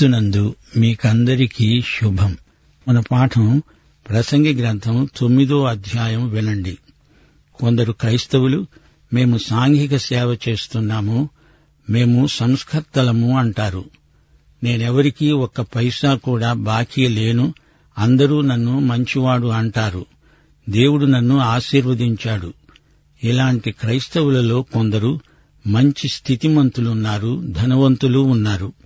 క్రీస్తునందు మీకందరికీ శుభం. మన పాఠం ప్రసంగి గ్రంథం తొమ్మిదో అధ్యాయం వినండి. కొందరు క్రైస్తవులు మేము సాంఘిక సేవ చేస్తున్నాము మేము సంస్కర్తలము అంటారు. నేనెవరికీ ఒక్క పైసా కూడా బాకీ లేను అందరూ నన్ను మంచివాడు అంటారు. దేవుడు నన్ను ఆశీర్వదించాడు. ఇలాంటి క్రైస్తవులలో కొందరు మంచి స్థితిమంతులున్నారు ధనవంతులు ఉన్నారు.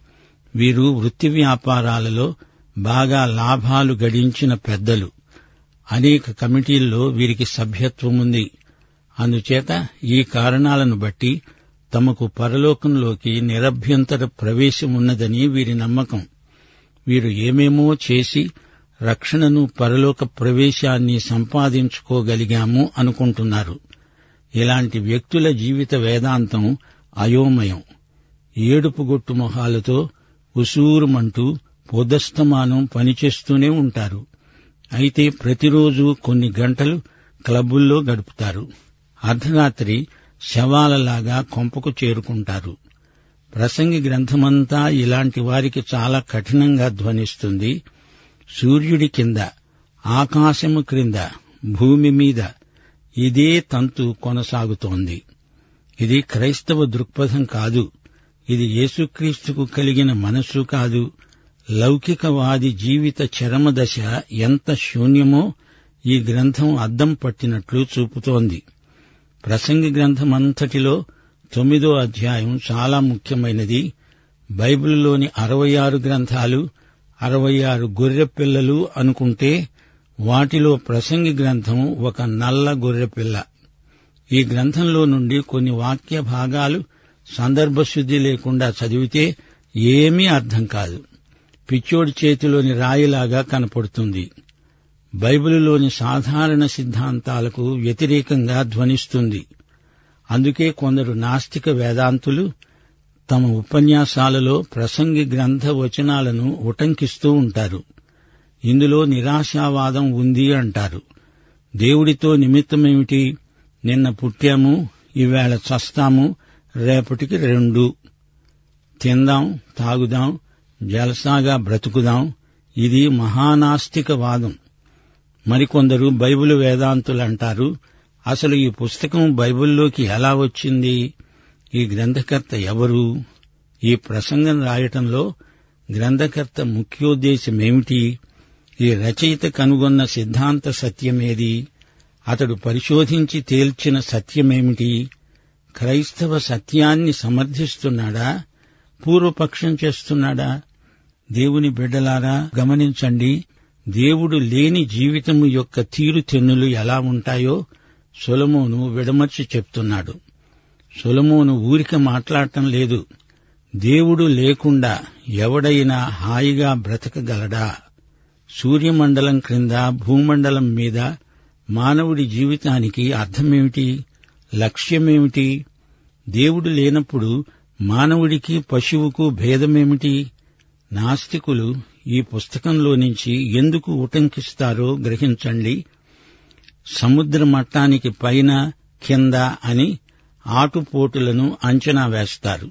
వీరు వృత్తి వ్యాపారాలలో బాగా లాభాలు గడించిన పెద్దలు. అనేక కమిటీల్లో వీరికి సభ్యత్వం ఉంది అందుచేత ఈ కారణాలను బట్టి తమకు పరలోకంలోకి నిరభ్యంతర ప్రవేశం ఉన్నదని వీరి నమ్మకం. వీరు ఏమేమో చేసి రక్షణను పరలోక ప్రవేశాన్ని సంపాదించుకోగలిగాము అనుకుంటున్నారు. ఇలాంటి వ్యక్తుల జీవిత వేదాంతం అయోమయం. ఏడుపుగొట్టు మొహాలతో ఉసూరుమంటూ పొదస్తమానం పనిచేస్తూనే ఉంటారు. అయితే ప్రతిరోజు కొన్ని గంటలు క్లబ్బుల్లో గడుపుతారు. అర్ధరాత్రి శవాలలాగా కొంపకు చేరుకుంటారు. ప్రసంగి గ్రంథమంతా ఇలాంటి వారికి చాలా కఠినంగా ధ్వనిస్తుంది. సూర్యుడి కింద ఆకాశము క్రింద భూమి మీద ఇదే తంతు కొనసాగుతోంది. ఇది క్రైస్తవ దృక్పథం కాదు. ఇది యేసుక్రీస్తుకు కలిగిన మనస్సు కాదు. లౌకికవాది జీవిత చరమదశ ఎంత శూన్యమో ఈ గ్రంథం అద్దం పట్టినట్లు చూపుతోంది. ప్రసంగి గ్రంథమంతటిలో తొమ్మిదో అధ్యాయం చాలా ముఖ్యమైనది. బైబిల్లోని అరవై ఆరు గ్రంథాలు అరవై ఆరు గొర్రె పిల్లలు అనుకుంటే వాటిలో ప్రసంగి గ్రంథం ఒక నల్ల గొర్రెపిల్ల ఈ గ్రంథంలో నుండి కొన్ని వాక్య భాగాలు సందర్భశుద్ధి లేకుండా చదివితే ఏమీ అర్థం కాదు. పిచ్చోడి చేతిలోని రాయిలాగా కనపడుతుంది. బైబిలులోని సాధారణ సిద్ధాంతాలకు వ్యతిరేకంగా ధ్వనిస్తుంది. అందుకే కొందరు నాస్తిక వేదాంతులు తమ ఉపన్యాసాలలో ప్రసంగి గ్రంథ వచనాలను ఉటంకిస్తూ ఉంటారు. ఇందులో నిరాశావాదం ఉంది అంటారు. దేవుడితో నిమిత్తమేమిటి? నిన్న పుట్టాము ఈవేళ చస్తాము రేపటికి రెండు. తిందాం తాగుదాం జలసాగా బ్రతుకుదాం. ఇది మహానాస్తికవాదం. మరికొందరు బైబిల్ వేదాంతులంటారు అసలు ఈ పుస్తకం బైబిల్లోకి ఎలా వచ్చింది? ఈ గ్రంథకర్త ఎవరు? ఈ ప్రసంగం రాయటంలో గ్రంథకర్త ముఖ్యోద్దేశమేమిటి? ఈ రచయిత కనుగొన్న సిద్ధాంత సత్యమేది? అతడు పరిశోధించి తేల్చిన సత్యమేమిటి? క్రైస్తవ సత్యాన్ని సమర్థిస్తున్నాడా? పూర్వపక్షం చేస్తున్నాడా? దేవుని బిడ్డలారా గమనించండి. దేవుడు లేని జీవితము యొక్క తీరుతెన్నులు ఎలా ఉంటాయో సొలమోను విడమర్చి చెప్తున్నాడు. సొలమోను ఊరిక మాట్లాడటం లేదు. దేవుడు లేకుండా ఎవడైనా హాయిగా బ్రతకగలడా? సూర్యమండలం క్రింద భూమండలం మీద మానవుడి జీవితానికి అర్థమేమిటి? లక్ష్యమేమిటి? దేవుడు లేనప్పుడు మానవుడికి పశువుకు భేదమేమిటి? నాస్తికులు ఈ పుస్తకంలో నుంచి ఎందుకు ఉటంకిస్తారో గ్రహించండి. సముద్ర మట్టానికి పైన కింద అని ఆటుపోటులను అంచనా వేస్తారు.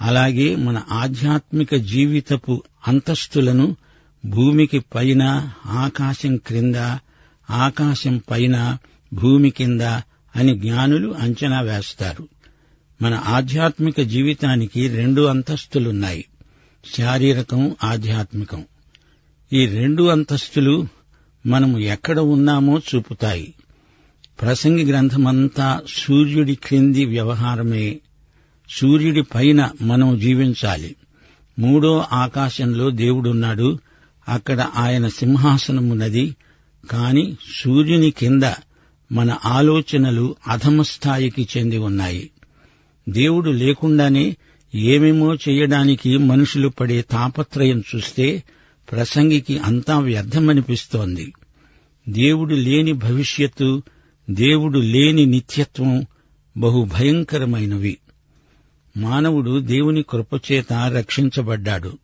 అలాగే మన ఆధ్యాత్మిక జీవితపు అంతస్తులను భూమికి పైన ఆకాశం క్రింద ఆకాశం పైన భూమి కింద అని జ్ఞానులు అంచనా వేస్తారు. మన ఆధ్యాత్మిక జీవితానికి రెండు అంతస్తులున్నాయి. శారీరకం ఆధ్యాత్మికం. ఈ రెండు అంతస్తులు మనము ఎక్కడ ఉన్నామో చూపుతాయి. ప్రసంగి గ్రంథమంతా సూర్యుడి క్రింది వ్యవహారమే. సూర్యుడి పైన మనం జీవించాలి. మూడో ఆకాశంలో దేవుడున్నాడు. అక్కడ ఆయన సింహాసనమున్నది కాని సూర్యుని కింద మన ఆలోచనలు అధమ స్థాయికి చెంది ఉన్నాయి. దేవుడు లేకుండానే ఏమేమో చేయడానికి మనుషులు పడే తాపత్రయం చూస్తే ప్రసంగికి అంతా వ్యర్థమనిపిస్తోంది. దేవుడు లేని భవిష్యత్తు దేవుడు లేని నిత్యత్వం బహు భయంకరమైనవి. మానవుడు దేవుని కృపచేత రక్షించబడ్డాడు.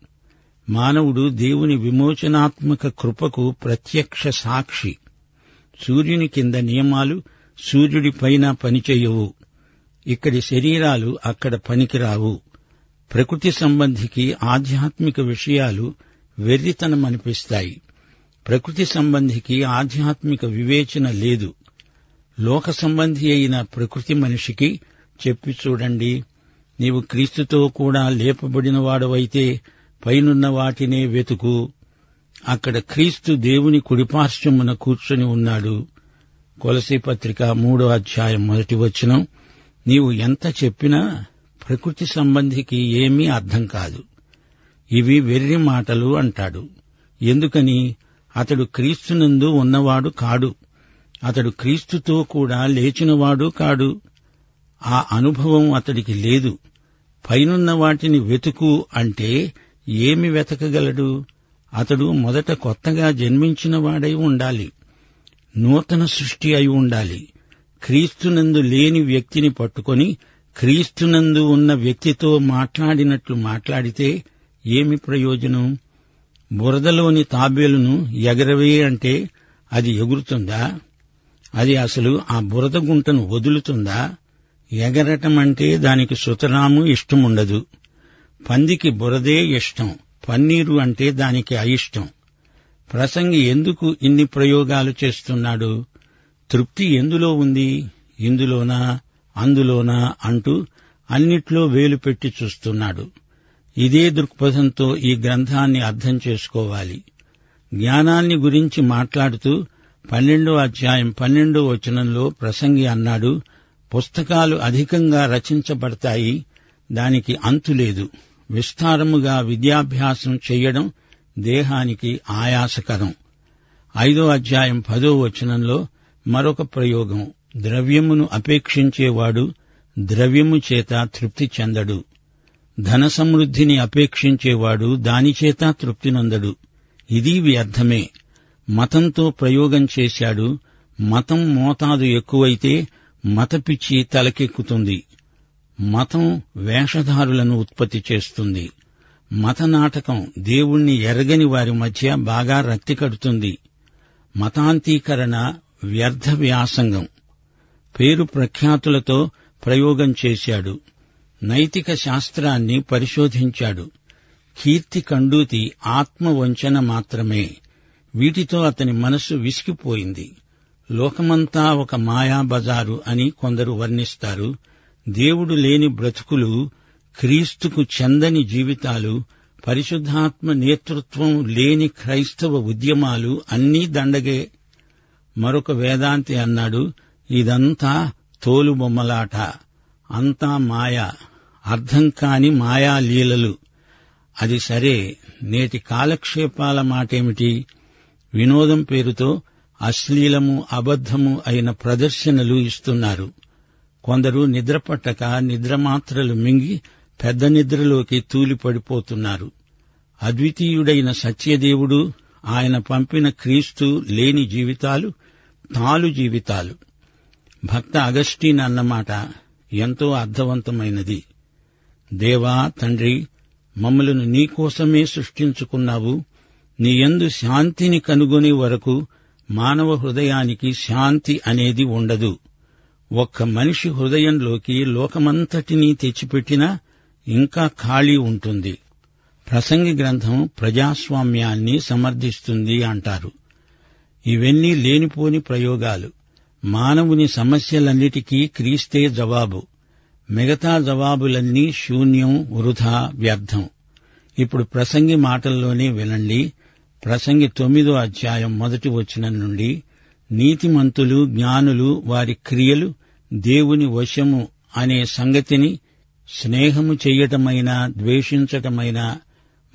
మానవుడు దేవుని విమోచనాత్మక కృపకు ప్రత్యక్ష సాక్షి. సూర్యుని కింద నియమాలు సూర్యుడి పైన పనిచేయవు. ఇక్కడి శరీరాలు అక్కడ పనికిరావు. ప్రకృతి సంబంధికి ఆధ్యాత్మిక విషయాలు వెర్రితనం అనిపిస్తాయి ప్రకృతి సంబంధికి ఆధ్యాత్మిక వివేచన లేదు. లోక సంబంధి అయిన ప్రకృతి మనిషికి చెప్పి చూడండి. నీవు క్రీస్తుతో కూడా లేపబడిన వాడవైతే పైనున్న వాటినే వెతుకు. అక్కడ క్రీస్తు దేవుని కుడిపార్శ్వమున కూర్చొని ఉన్నాడు. కొలసి పత్రిక మూడో అధ్యాయం మొదటి వచనం. నీవు ఎంత చెప్పినా ప్రకృతి సంబంధికి ఏమీ అర్థం కాదు. ఇవి వెర్రి మాటలు అంటాడు. ఎందుకని? అతడు క్రీస్తునందు ఉన్నవాడు కాడు. అతడు క్రీస్తుతో కూడా లేచినవాడు కాడు. ఆ అనుభవం అతడికి లేదు. పైనున్న వాటిని వెతుకు అంటే ఏమి వెతకగలడు? అతడు మొదట కొత్తగా జన్మించిన వాడై ఉండాలి. నూతన సృష్టి అయి ఉండాలి. క్రీస్తునందు లేని వ్యక్తిని పట్టుకొని క్రీస్తునందు ఉన్న వ్యక్తితో మాట్లాడినట్లు మాట్లాడితే ఏమి ప్రయోజనం? బురదలోని తాబేలును ఎగరవే అంటే అది ఎగురుతుందా? అది అసలు ఆ బురద గుంటను వదులుతుందా? ఎగరటం అంటే దానికి సుతరాము ఇష్టముండదు. పందికి బురదే ఇష్టం. పన్నీరు అంటే దానికి అయిష్టం. ప్రసంగి ఎందుకు ఇన్ని ప్రయోగాలు చేస్తున్నాడు? తృప్తి ఎందులో ఉంది? ఇందులోనా? అందులోనా? అంటూ అన్నిట్లో వేలు పెట్టి చూస్తున్నాడు. ఇదే దృక్పథంతో ఈ గ్రంథాన్ని అర్థం చేసుకోవాలి. జ్ఞానాన్ని గురించి మాట్లాడుతూ పన్నెండో అధ్యాయం పన్నెండో వచనంలో ప్రసంగి అన్నాడు పుస్తకాలు అధికంగా రచించబడతాయి దానికి అంతులేదు విస్తారముగా విద్యాభ్యాసం చెయ్యడం దేహానికి ఆయాసకరం. ఐదో అధ్యాయం పదో వచనంలో మరొక ప్రయోగం. ద్రవ్యమును అపేక్షించేవాడు ద్రవ్యము చేత తృప్తి చెందడు. ధన సమృద్ధిని అపేక్షించేవాడు దానిచేత తృప్తి నొందడు. ఇది వ్యర్థమే. మతంతో ప్రయోగం చేశాడు. మతం మోతాదు ఎక్కువైతే మతపిచ్చి తలకెక్కుతుంది. మతం వేషధారులను ఉత్పత్తి చేస్తుంది. మత నాటకం దేవుణ్ణి ఎరగని వారి మధ్య బాగా రక్తి కడుతుంది. మతాంతీకరణ వ్యర్థ వ్యాసంగం. పేరు ప్రఖ్యాతులతో ప్రయోగం చేశాడు. నైతిక శాస్త్రాన్ని పరిశోధించాడు. కీర్తి కండూతి ఆత్మవంచన మాత్రమే. వీటితో అతని మనస్సు విసిగిపోయింది. లోకమంతా ఒక మాయా బజారు అని కొందరు వర్ణిస్తారు. దేవుడు లేని బ్రతుకులు క్రీస్తుకు చెందని జీవితాలు పరిశుద్ధాత్మ నేతృత్వం లేని క్రైస్తవ ఉద్యమాలు అన్నీ దండగే. మరొక వేదాంతి అన్నాడు ఇదంతా తోలుబొమ్మలాట అంతా మాయా. అర్థం కాని మాయా లీలలు. అది సరే. నేటి కాలక్షేపాల మాటేమిటి? వినోదం పేరుతో అశ్లీలము అబద్ధము అయిన ప్రదర్శనలు ఇస్తున్నారు. కొందరు నిద్రపట్టక నిద్రమాత్రలు మింగి పెద్ద నిద్రలోకి తూలిపడిపోతున్నారు అద్వితీయుడైన సత్యదేవుడు ఆయన పంపిన క్రీస్తు లేని జీవితాలు తాలు జీవితాలు. భక్త అగస్టీన్ అన్నమాట ఎంతో అర్థవంతమైనది. దేవా తండ్రి మమ్మలను నీకోసమే సృష్టించుకున్నావు. నీయందు శాంతిని కనుగొనే వరకు మానవ హృదయానికి శాంతి అనేది ఉండదు. ఒక్క మనిషి హృదయంలోకి లోకమంతటినీ తెచ్చిపెట్టినా ఇంకా ఖాళీ ఉంటుంది. ప్రసంగి గ్రంథం ప్రజాస్వామ్యాన్ని సమర్థిస్తుంది అంటారు. ఇవన్నీ లేనిపోని ప్రయోగాలు. మానవుని సమస్యలన్నిటికీ క్రీస్తే జవాబు. మిగతా జవాబులన్నీ శూన్యం వృధా వ్యర్థం. ఇప్పుడు ప్రసంగి మాటల్లోనే వినండి. ప్రసంగి తొమ్మిదో అధ్యాయం మొదటి వచనం నుండి నీతిమంతులు జ్ఞానులు వారి క్రియలు దేవుని వశము అనే సంగతిని స్నేహము చెయ్యటమైనా ద్వేషించటమైనా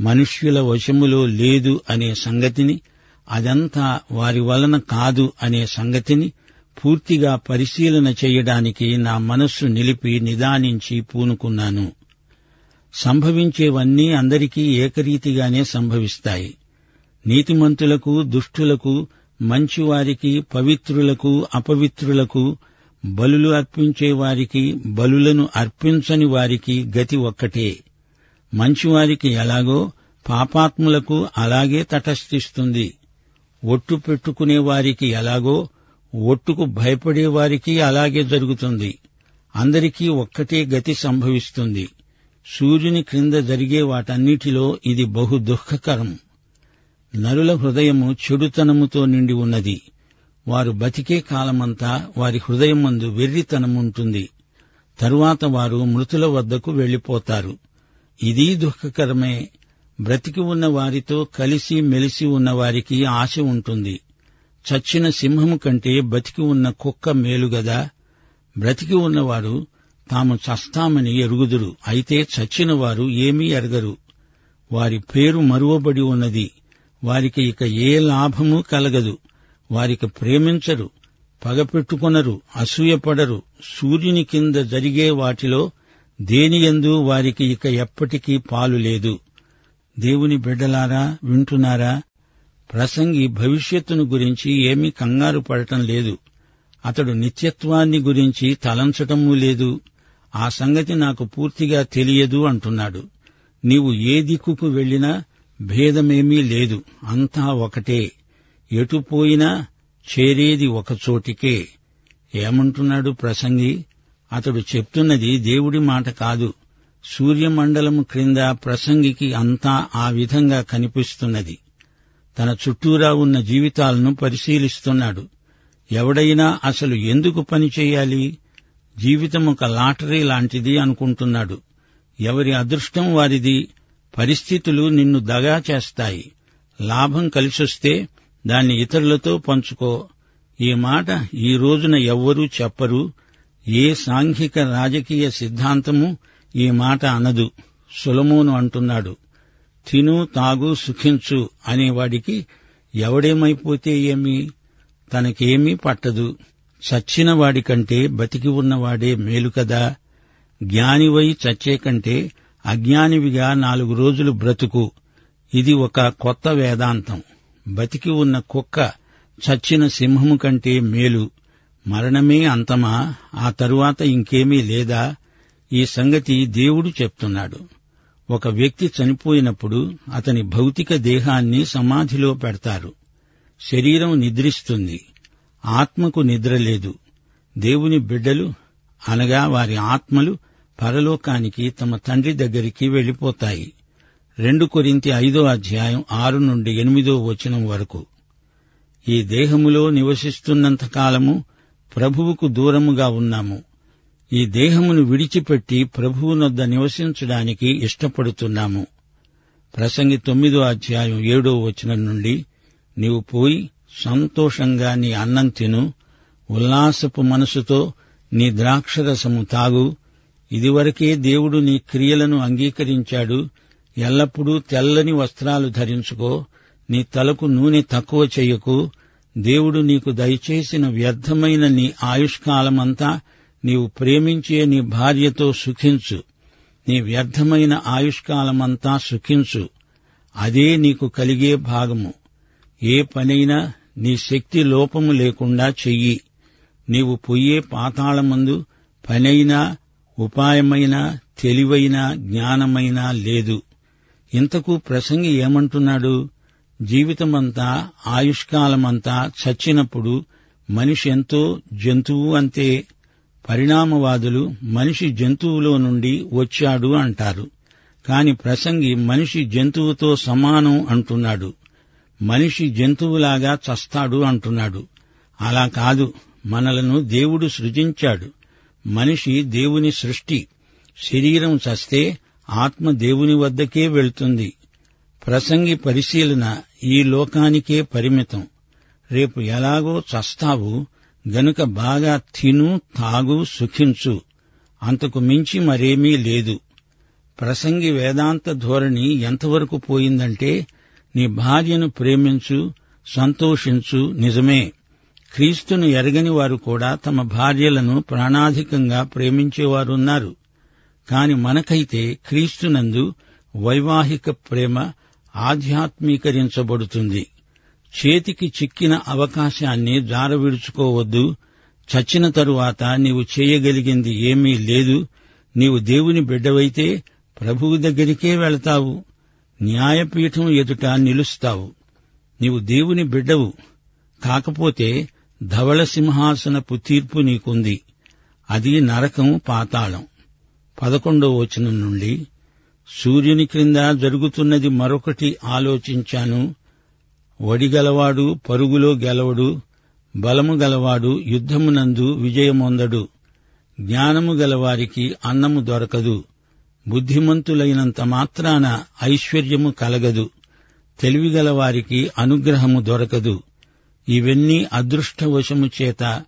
మనుష్యుల వశములో లేదు అనే సంగతిని అదంతా వారి వలన కాదు అనే సంగతిని పూర్తిగా పరిశీలన చెయ్యడానికి నా మనస్సు నిలిపి నిదానించి పూనుకున్నాను. సంభవించేవన్నీ అందరికీ ఏకరీతిగానే సంభవిస్తాయి. నీతిమంతులకు దుష్టులకు మంచివారికి పవిత్రులకు అపవిత్రులకు బలులు అర్పించే వారికి బలులను అర్పించని వారికి గతి ఒక్కటే. మంచివారికి ఎలాగో పాపాత్ములకు అలాగే తటస్థిస్తుంది. ఒట్టు పెట్టుకునే వారికి ఎలాగో ఒట్టుకు భయపడే వారికి అలాగే జరుగుతుంది. అందరికీ ఒక్కటే గతి సంభవిస్తుంది. సూర్యుని క్రింద జరిగే వాటన్నిటిలో ఇది బహు దుఃఖకరం. నరుల హృదయము చెడుతనముతో నిండి ఉన్నది. వారు బతికే కాలమంతా వారి హృదయమందు వెర్రితనముంటుంది. తరువాత వారు మృతుల వద్దకు వెళ్ళిపోతారు ఇది దుఃఖకరమే. బ్రతికి ఉన్న వారితో కలిసి మెలిసి ఉన్న వారికి ఆశ ఉంటుంది. చచ్చిన సింహము కంటే బతికి ఉన్న కుక్క మేలుగదా బ్రతికి ఉన్నవారు తాము చస్తామని ఎరుగుదురు. అయితే చచ్చిన వారు ఏమీ ఎరగరు. వారి పేరు మరువబడి ఉన్నది. వారికి ఇక ఏ లాభము కలగదు. వారికి ప్రేమించరు పగపెట్టుకొనరు అసూయపడరు. సూర్యుని కింద జరిగే వాటిలో దేనియందు వారికి ఇక ఎప్పటికీ పాలు లేదు. దేవుని బిడ్డలారా వింటున్నారా? ప్రసంగి భవిష్యత్తును గురించి ఏమీ కంగారు పడటం లేదు. అతడు నిత్యత్వాన్ని గురించి తలంచటమూ లేదు. ఆ సంగతి నాకు పూర్తిగా తెలియదు అంటున్నాడు. నీవు ఏ దిక్కుకు వెళ్ళినా భేదమేమీ లేదు. అంతా ఒకటే. ఎటు పోయినా చేరేది ఒకచోటికే ఏమంటున్నాడు ప్రసంగి? అతడు చెప్తున్నది దేవుడి మాట కాదు. సూర్యమండలం క్రింద ప్రసంగికి అంతా ఆ విధంగా కనిపిస్తున్నది. తన చుట్టూరా ఉన్న జీవితాలను పరిశీలిస్తున్నాడు. ఎవడైనా అసలు ఎందుకు పనిచేయాలి జీవితం ఒక లాటరీ లాంటిది అనుకుంటున్నాడు. ఎవరి అదృష్టం వారిది? పరిస్థితులు నిన్ను దగా చేస్తాయి. లాభం కలిసొస్తే దాన్ని ఇతరులతో పంచుకో. ఈ మాట ఈ రోజున ఎవ్వరూ చెప్పరు. ఏ సాంఘిక రాజకీయ సిద్ధాంతము ఈ మాట అనదు. సులమోను అంటున్నాడు. తిను తాగు సుఖించు అనేవాడికి ఎవడేమైపోతే ఏమి? తనకేమీ పట్టదు. చచ్చిన వాడికంటే బతికి ఉన్నవాడే మేలు కదా. జ్ఞానివై చచ్చే కంటే అజ్ఞానివిగా నాలుగు రోజులు బ్రతుకు. ఇది ఒక కొత్త వేదాంతం. బతికి ఉన్న కుక్క చచ్చిన సింహము కంటే మేలు. మరణమే అంతమా? ఆ తరువాత ఇంకేమీ లేదా? ఈ సంగతి దేవుడు చెప్తున్నాడు. ఒక వ్యక్తి చనిపోయినప్పుడు అతని భౌతిక దేహాన్ని సమాధిలో పెడతారు. శరీరం నిద్రిస్తుంది. ఆత్మకు నిద్ర లేదు. దేవుని బిడ్డలు అనగా వారి ఆత్మలు పరలోకానికి తమ తండ్రి దగ్గరికి వెళ్ళిపోతాయి రెండు కొరింతి ఐదో అధ్యాయం ఆరు నుండి ఎనిమిదో వచనం వరకు. ఈ దేహములో నివసిస్తున్నంత కాలము ప్రభువుకు దూరముగా ఉన్నాము. ఈ దేహమును విడిచిపెట్టి ప్రభువునొద్ద నివసించడానికి ఇష్టపడుతున్నాము. ప్రసంగి తొమ్మిదో అధ్యాయం ఏడో వచనం నుండి నీవు పోయి సంతోషంగా నీ అన్నం తిను. ఉల్లాసపు మనసుతో నీ ద్రాక్షరసము తాగు. ఇదివరకే దేవుడు నీ క్రియలను అంగీకరించాడు. ఎల్లప్పుడూ తెల్లని వస్త్రాలు ధరించుకో నీ తలకు నూనె తక్కువ చెయ్యకు దేవుడు నీకు దయచేసిన వ్యర్థమైన నీ ఆయుష్కాలమంతా నీవు ప్రేమించే నీ భార్యతో సుఖించు. నీ వ్యర్థమైన ఆయుష్కాలమంతా సుఖించు. అదే నీకు కలిగే భాగము. ఏ పనైనా నీ శక్తి లోపము లేకుండా చెయ్యి. నీవు పొయ్యే పాతాళమందు పనైనా ఉపాయమైనా తెలివైన జ్ఞానమైనా లేదు. ఇంతకు ప్రసంగి ఏమంటున్నాడు? జీవితమంతా ఆయుష్కాలమంతా చచ్చినప్పుడు మనిషి ఎంతో జంతువు అంతే. పరిణామవాదులు మనిషి జంతువులో నుండి వచ్చాడు అంటారు. కాని ప్రసంగి మనిషి జంతువుతో సమానం అంటున్నాడు. మనిషి జంతువులాగా చస్తాడు అంటున్నాడు. అలా కాదు మనలను దేవుడు సృజించాడు. మనిషి దేవుని సృష్టి. శరీరం చస్తే ఆత్మ దేవుని వద్దకే వెళ్తుంది. ప్రసంగి పరిశీలన ఈ లోకానికే పరిమితం. రేపు ఎలాగో చస్తావు గనుక బాగా తిను తాగు సుఖించు. అంతకు మించి మరేమీ లేదు. ప్రసంగి వేదాంత ధోరణి ఎంతవరకు పోయిందంటే నీ భార్యను ప్రేమించు సంతోషించు నిజమే. క్రీస్తును ఎరగని వారు కూడా తమ భార్యలను ప్రాణాధికంగా ప్రేమించేవారున్నారు. కాని మనకైతే క్రీస్తునందు వైవాహిక ప్రేమ ఆధ్యాత్మీకరించబడుతుంది. చేతికి చిక్కిన అవకాశాన్ని జారవిడుచుకోవద్దు. చచ్చిన తరువాత నీవు చేయగలిగింది ఏమీ లేదు. నీవు దేవుని బిడ్డవైతే ప్రభువు దగ్గరికే వెళతావు. న్యాయపీఠం ఎదుట నిలుస్తావు. నీవు దేవుని బిడ్డవు. కాకపోతే ధవళ సింహాసనపు తీర్పు నీకుంది. అది నరకం పాతాళం. పదకొండవ వచనం నుండి సూర్యుని క్రింద జరుగుతున్నది మరొకటి ఆలోచించాను. వడిగలవాడు పరుగులో గెలవడు బలము గలవాడు యుద్ధమునందు విజయమొందడు. జ్ఞానము గలవారికి అన్నము దొరకదు. బుద్ధిమంతులైనంత మాత్రాన ఐశ్వర్యము కలగదు. తెలివిగలవారికి అనుగ్రహము దొరకదు. ఇవన్నీ అదృష్టవశము చేత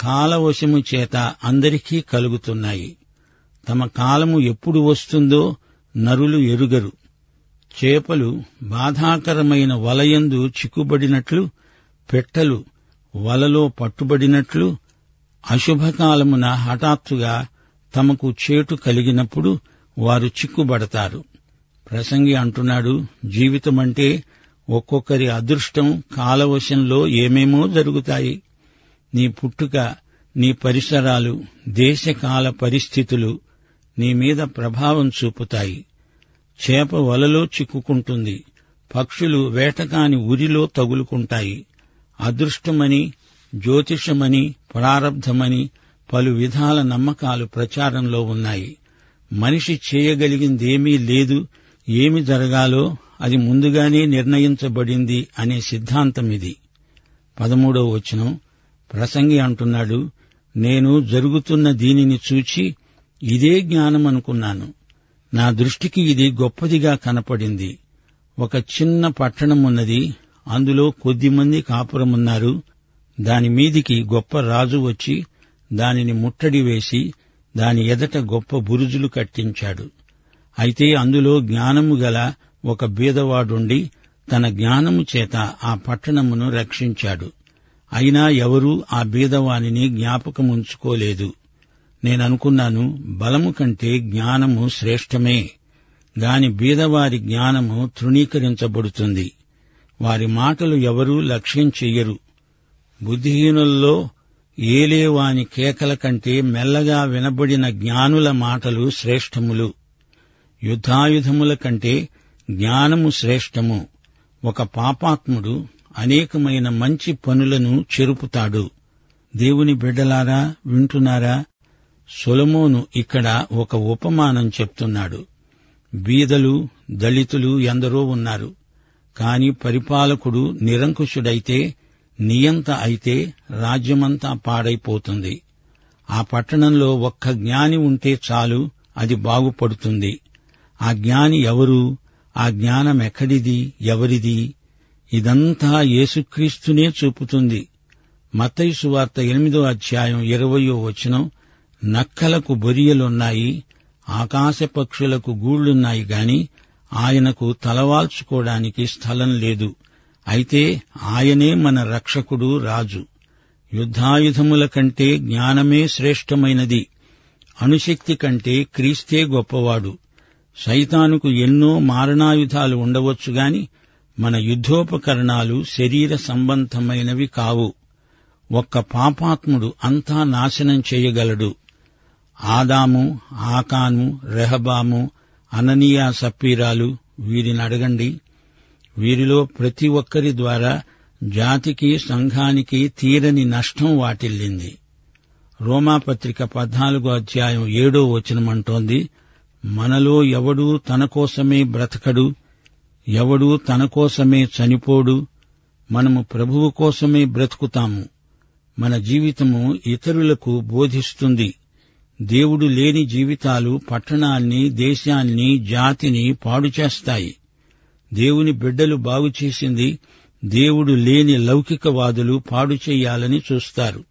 కాలవశము చేత అందరికీ కలుగుతున్నాయి. తమ కాలము ఎప్పుడు వస్తుందో నరులు ఎరుగరు. చేపలు బాధాకరమైన వలయందు చిక్కుబడినట్లు పెట్టలు వలలో పట్టుబడినట్లు అశుభకాలమున హఠాత్తుగా తమకు చేటు కలిగినప్పుడు వారు చిక్కుబడతారు. ప్రసంగి అంటున్నాడు జీవితమంటే ఒక్కొక్కరి అదృష్టం కాలవశంలో ఏమేమో జరుగుతాయి. నీ పుట్టుక నీ పరిసరాలు దేశకాల పరిస్థితులు నీ మీద ప్రభావం చూపుతాయి. చేప వలలో చిక్కుకుంటుంది. పక్షులు వేటకాని ఉరిలో తగులుకుంటాయి. అదృష్టమని జ్యోతిషమని ప్రారబ్ధమని పలు విధాల నమ్మకాలు ప్రచారంలో ఉన్నాయి. మనిషి చేయగలిగిందేమీ లేదు ఏమి జరగాలో అది ముందుగానే నిర్ణయించబడింది అనే సిద్ధాంతం ఇది. పదమూడవ వచనం ప్రసంగి అంటున్నాడు నేను జరుగుతున్న దీనిని చూచి ఇదే జ్ఞానం అనుకున్నాను నా దృష్టికి ఇది గొప్పదిగా కనపడింది. ఒక చిన్న పట్టణం ఉన్నది అందులో కొద్దిమంది కాపురమున్నారు. దాని మీదికి గొప్ప రాజు వచ్చి దానిని ముట్టడి వేసి దాని ఎదట గొప్ప బురుజులు కట్టించాడు. అయితే అందులో జ్ఞానము గల ఒక బీదవాడుండి తన జ్ఞానము చేత ఆ పట్టణమును రక్షించాడు. అయినా ఎవరూ ఆ బీదవానిని జ్ఞాపకముంచుకోలేదు. నేననుకున్నాను బలము కంటే జ్ఞానము శ్రేష్టమే. గాని బీదవారి జ్ఞానము తృణీకరించబడుతుంది. వారి మాటలు ఎవరూ లక్ష్యం చెయ్యరు. బుద్ధిహీనుల్లో ఏలేవాని కేకల కంటే మెల్లగా వినబడిన జ్ఞానుల మాటలు శ్రేష్టములు. యుద్ధాయుధముల కంటే జ్ఞానము శ్రేష్టము. ఒక పాపాత్ముడు అనేకమైన మంచి పనులను చెరుపుతాడు. దేవుని బిడ్డలారా వింటున్నారా? సొలమోను ఇక్కడ ఒక ఉపమానం చెప్తున్నాడు. బీదలు దళితులు ఎందరో ఉన్నారు. కాని పరిపాలకుడు నిరంకుశుడైతే నియంత అయితే రాజ్యమంతా పాడైపోతుంది. ఆ పట్టణంలో ఒక్క జ్ఞాని ఉంటే చాలు అది బాగుపడుతుంది. ఆ జ్ఞాని ఎవరు? ఆ జ్ఞానమెక్కడిది? ఎవరిది? ఇదంతా యేసుక్రీస్తునే చూపుతుంది. మతైసు వార్త ఎనిమిదో అధ్యాయం ఇరవయో వచనం నక్కలకు బొరియలున్నాయి ఆకాశ పక్షులకు గూళ్ళున్నాయి గాని ఆయనకు తలవాల్చుకోవడానికి స్థలం లేదు. అయితే ఆయనే మన రక్షకుడు రాజు. యుద్ధాయుధముల కంటే జ్ఞానమే శ్రేష్టమైనది. అణుశక్తి కంటే క్రీస్తే గొప్పవాడు. సైతానుకు ఎన్నో మారణాయుధాలు ఉండవచ్చుగాని మన యుద్ధోపకరణాలు శరీర సంబంధమైనవి కావు. ఒక్క పాపాత్ముడు అంతా నాశనం చేయగలడు. ఆదాము ఆకాను రెహబాము అననీయా సప్పీరాలు వీరిని అడగండి. వీరిలో ప్రతి ఒక్కరి ద్వారా జాతికి సంఘానికి తీరని నష్టం వాటిల్లింది. రోమాపత్రిక పద్నాలుగో అధ్యాయం ఏడో వచనమంటోంది మనలో ఎవడూ తన కోసమే బ్రతకడు ఎవడూ తన కోసమే చనిపోడు మనము ప్రభువు కోసమే బ్రతుకుతాము మన జీవితము ఇతరులకు బోధిస్తుంది. దేవుడు లేని జీవితాలు పట్టణాన్ని దేశాన్ని జాతిని పాడు చేస్తాయి. దేవుని బిడ్డలు బాగుచేసింది దేవుడు లేని లౌకికవాదులు పాడు చెయ్యాలని చూస్తారు.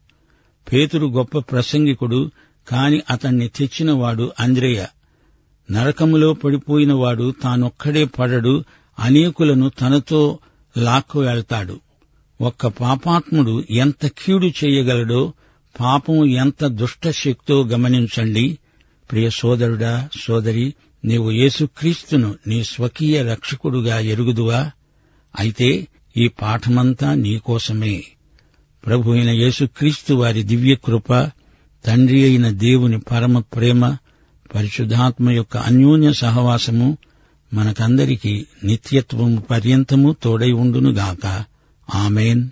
పేతురు గొప్ప ప్రసంగికుడు కాని అతన్ని తెచ్చినవాడు అంద్రేయ. నరకములో పడిపోయినవాడు తానొక్కడే పడడు అనేకులను తనతో లాక్కు వెళ్తాడు. ఒక్క పాపాత్ముడు ఎంత కీడు చేయగలడో పాపం ఎంత దుష్టశక్తో గమనించండి. ప్రియ సోదరుడా సోదరి నీవు యేసుక్రీస్తును నీ స్వకీయ రక్షకుడుగా ఎరుగుదువా? అయితే ఈ పాఠమంతా నీకోసమే ప్రభు అయిన యేసుక్రీస్తు వారి దివ్య కృప తండ్రి అయిన దేవుని పరమ ప్రేమ పరిశుద్ధాత్మ యొక్క అన్యోన్య సహవాసము మనకందరికీ నిత్యత్వము పర్యంతము తోడై ఉండునుగాక. ఆమెన్.